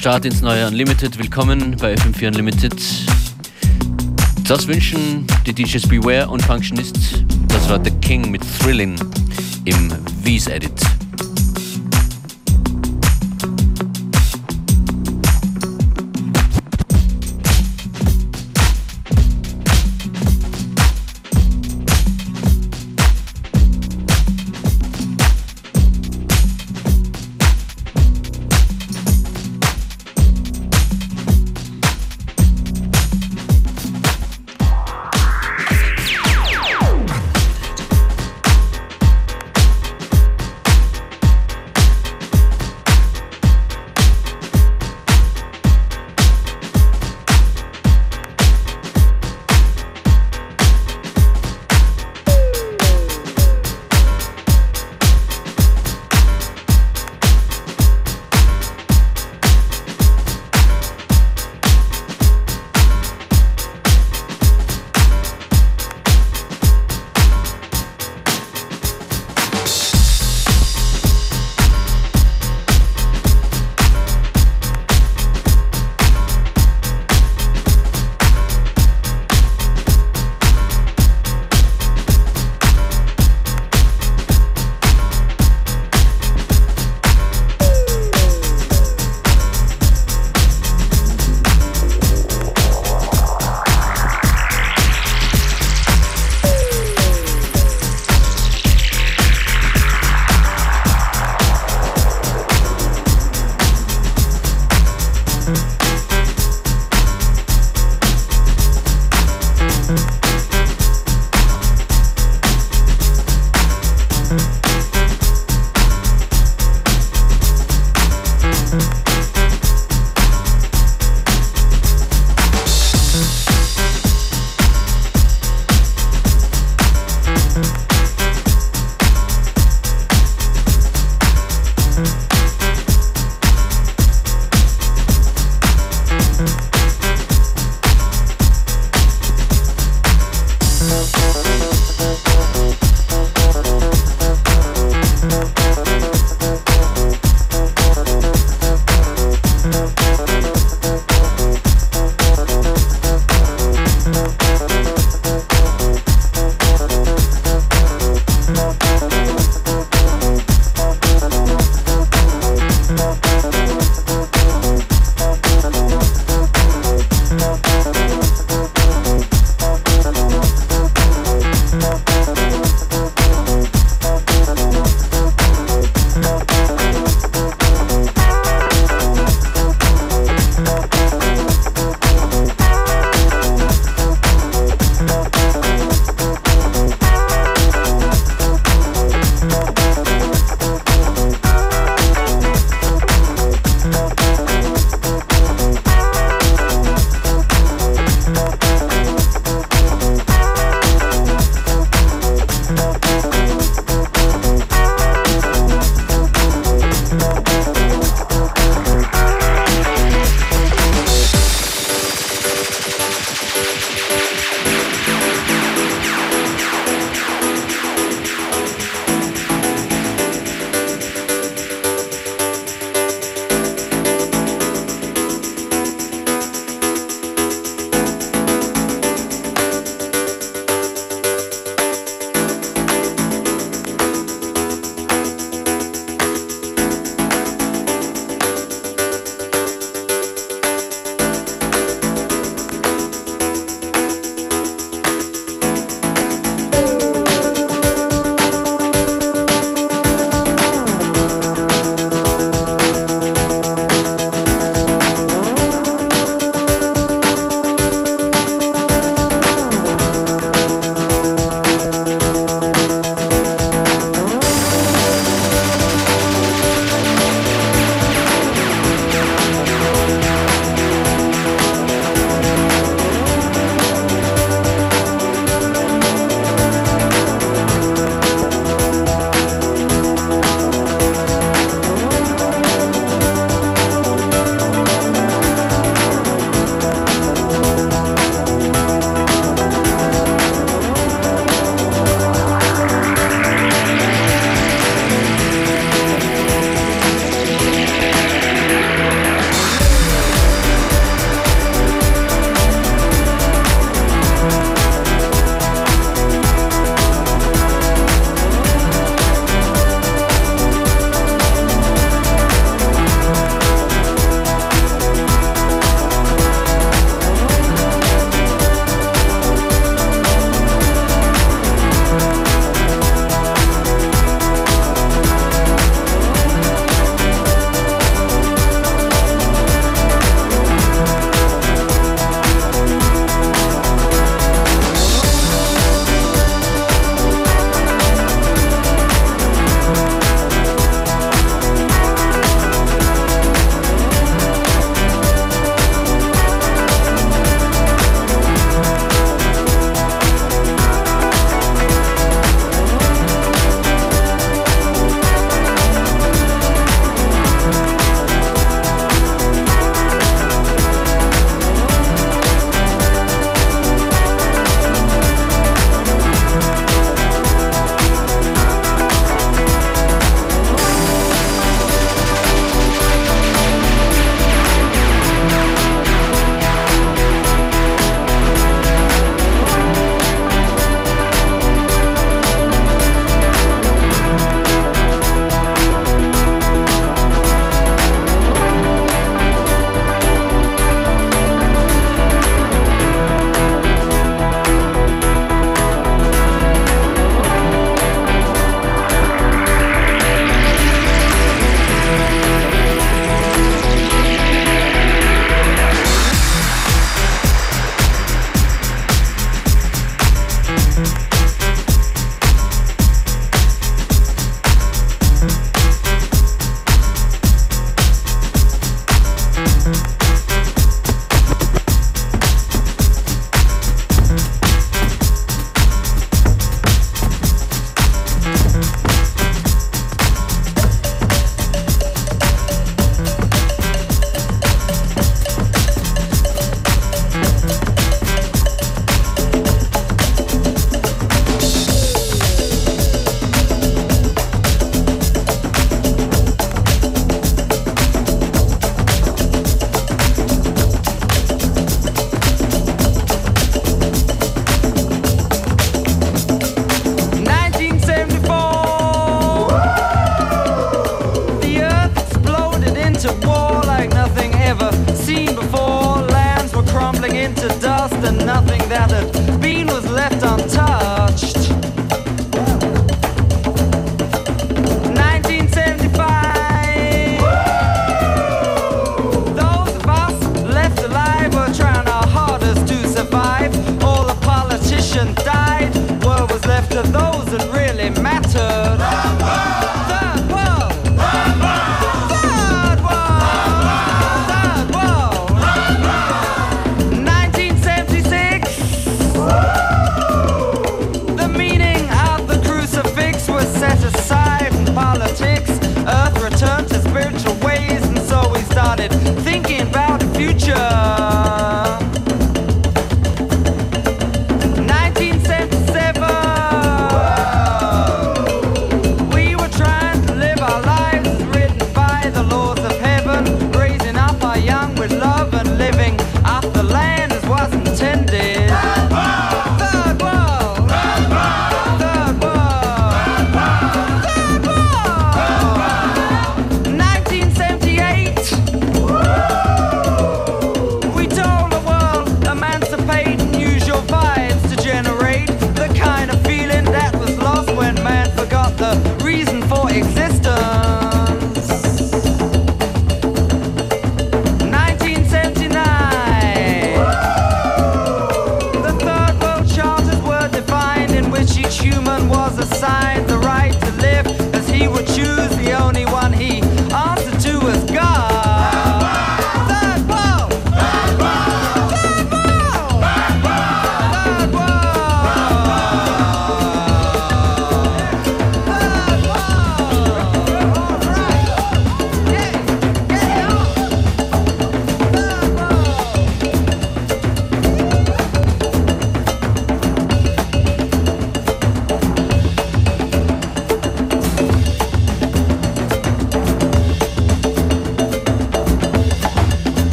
Start ins neue Unlimited. Willkommen bei FM4 Unlimited. Das wünschen die DJs Beware und Functionist. Das war The King mit Thrillin im V's Edit.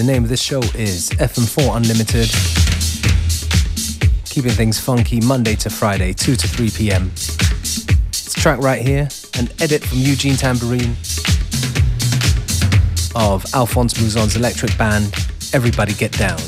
The name of this show is FM4 Unlimited. Keeping things funky Monday to Friday, 2 to 3 p.m. It's track right here, an edit from Eugene Tambourine of Alphonse Mouzon's electric band, Everybody Get Down.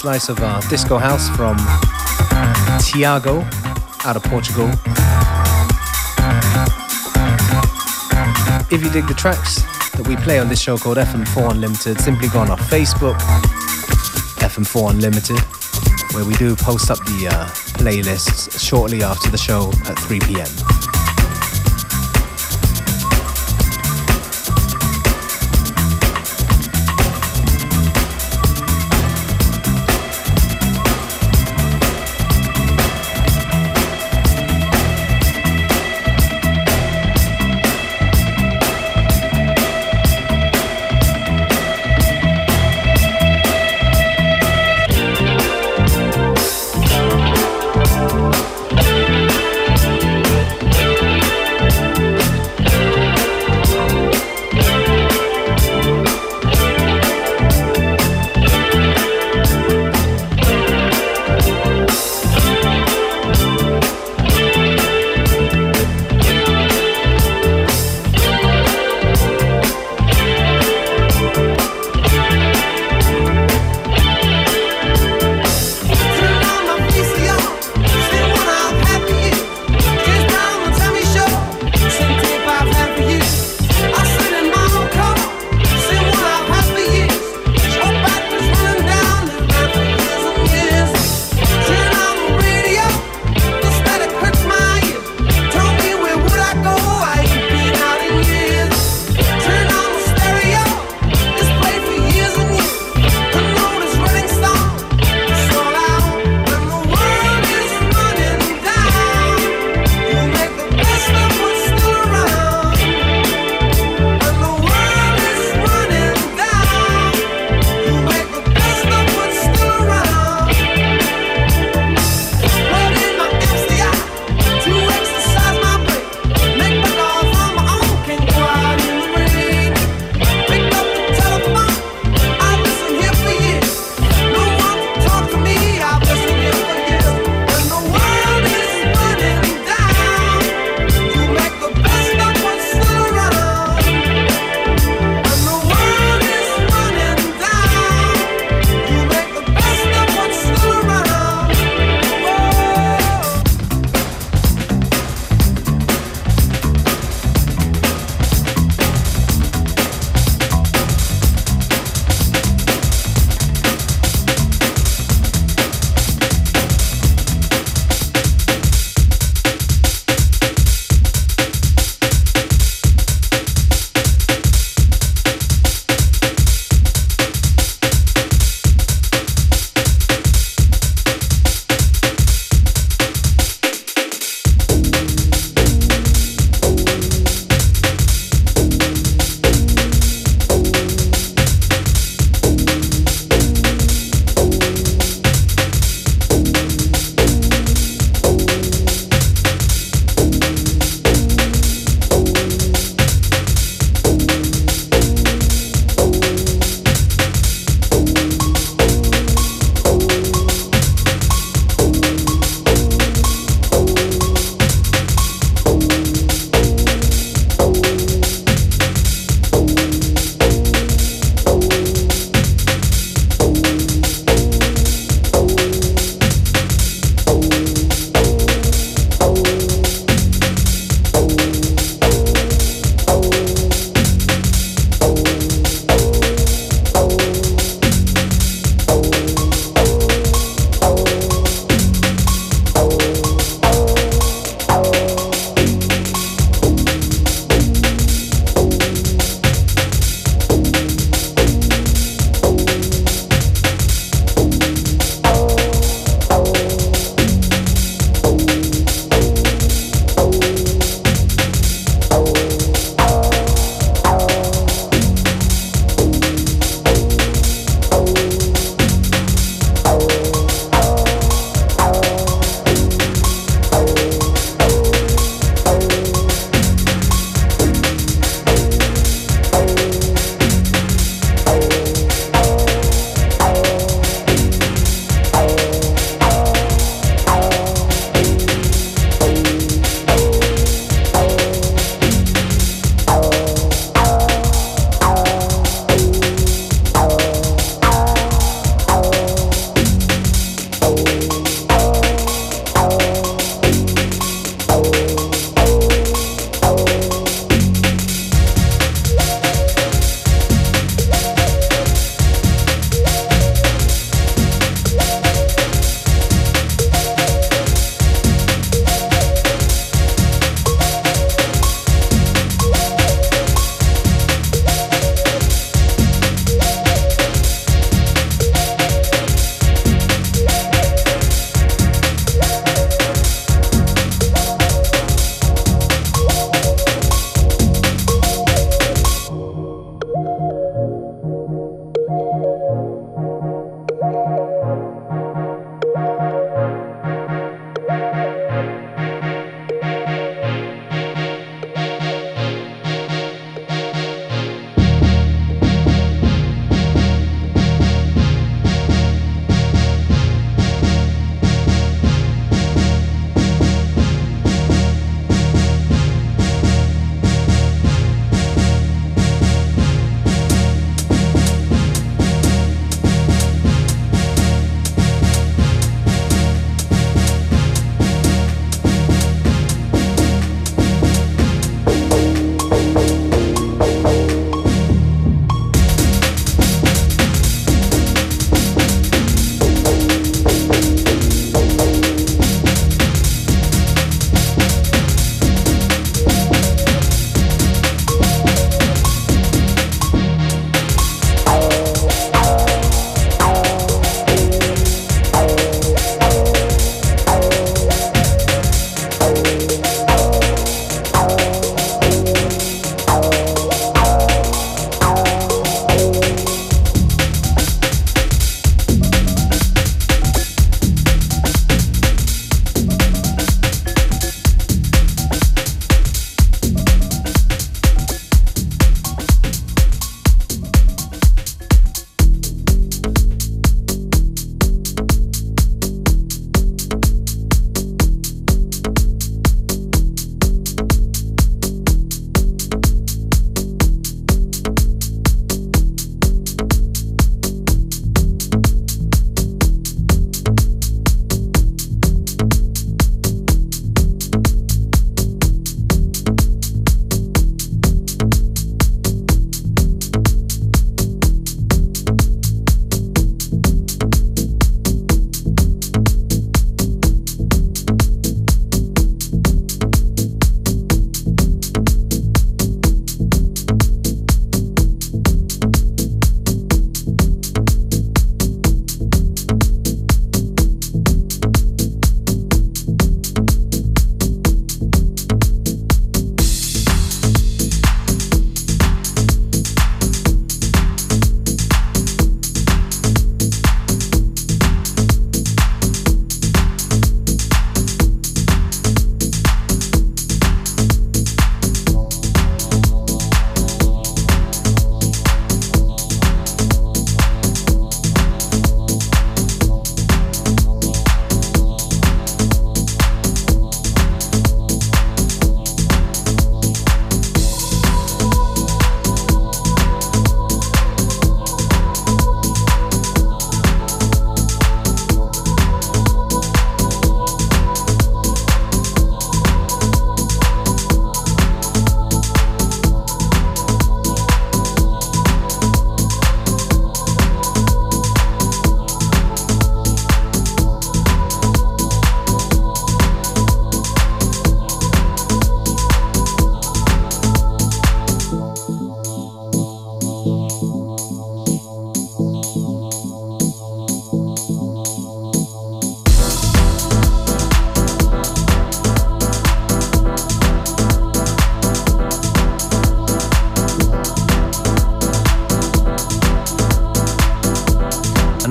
Slice of uh, disco house from Tiago out of Portugal. If you dig the tracks that we play on this show called FM4 Unlimited, simply go on our Facebook, FM4 Unlimited, where we do post up the uh, playlists shortly after the show at 3 p.m.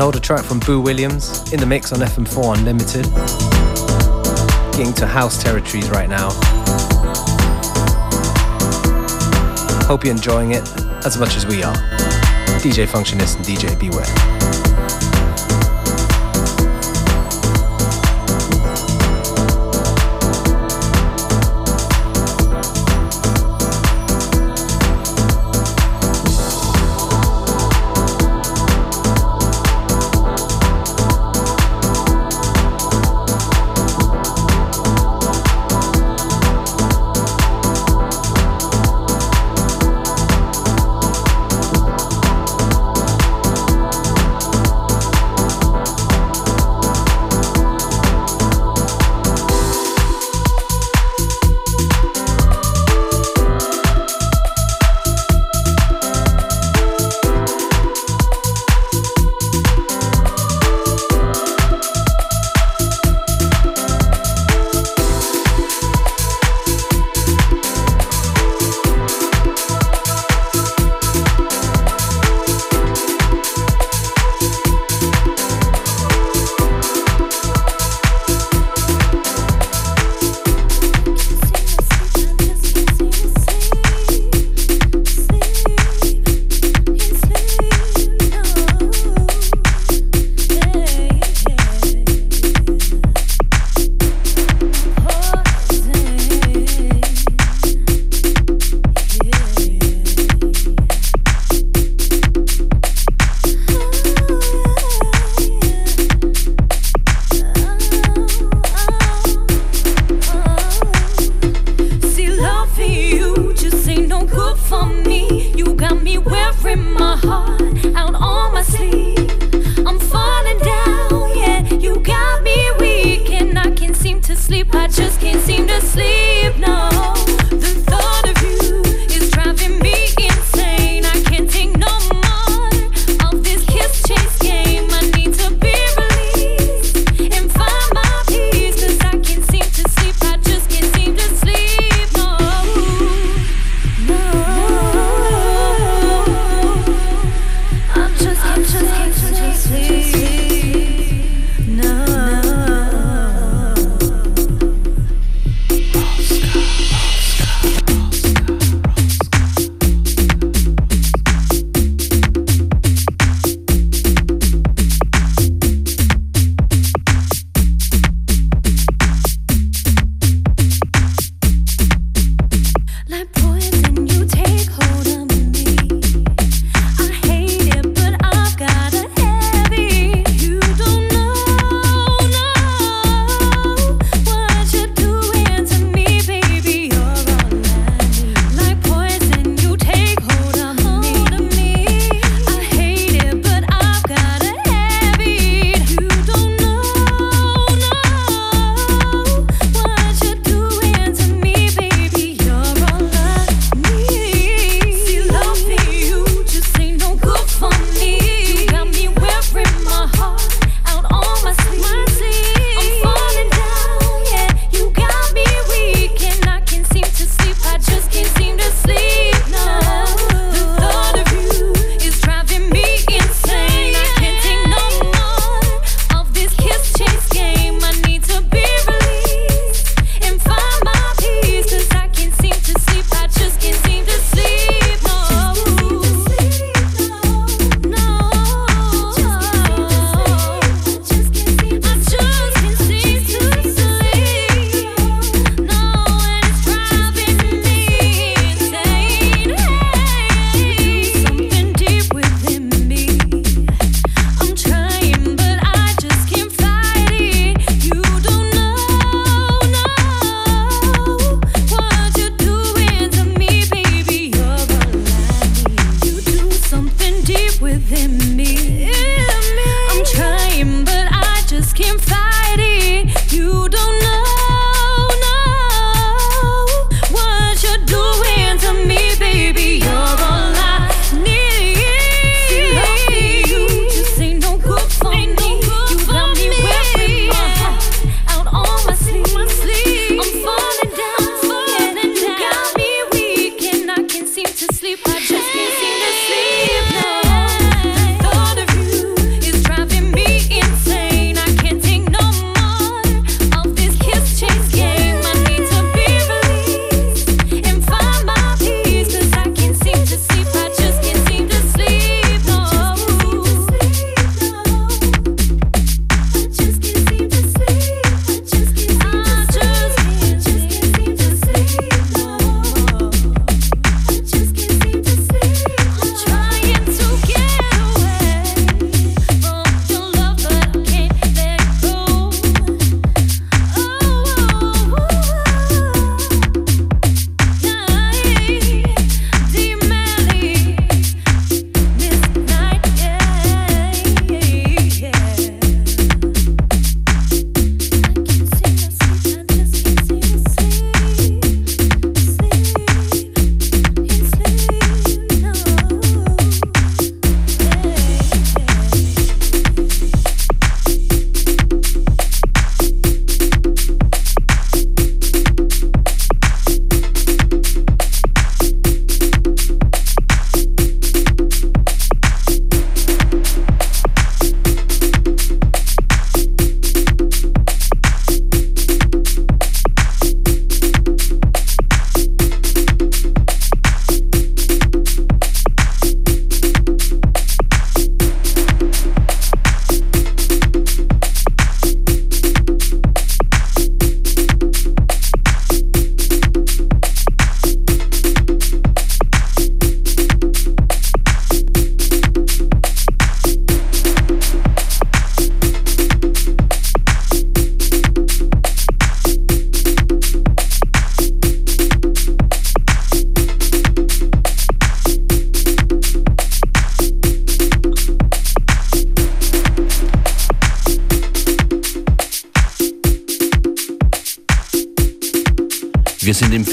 older track from Boo Williams in the mix on FM4 Unlimited. Getting to house territories right now. Hope you're enjoying it as much as we are. DJ Functionist and DJ Beware.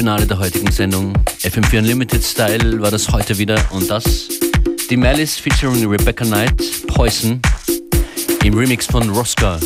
Finale der heutigen Sendung. FM4 Unlimited Style war das heute wieder und das die Malice featuring Rebecca Knight, Poison, im Remix von Rosca.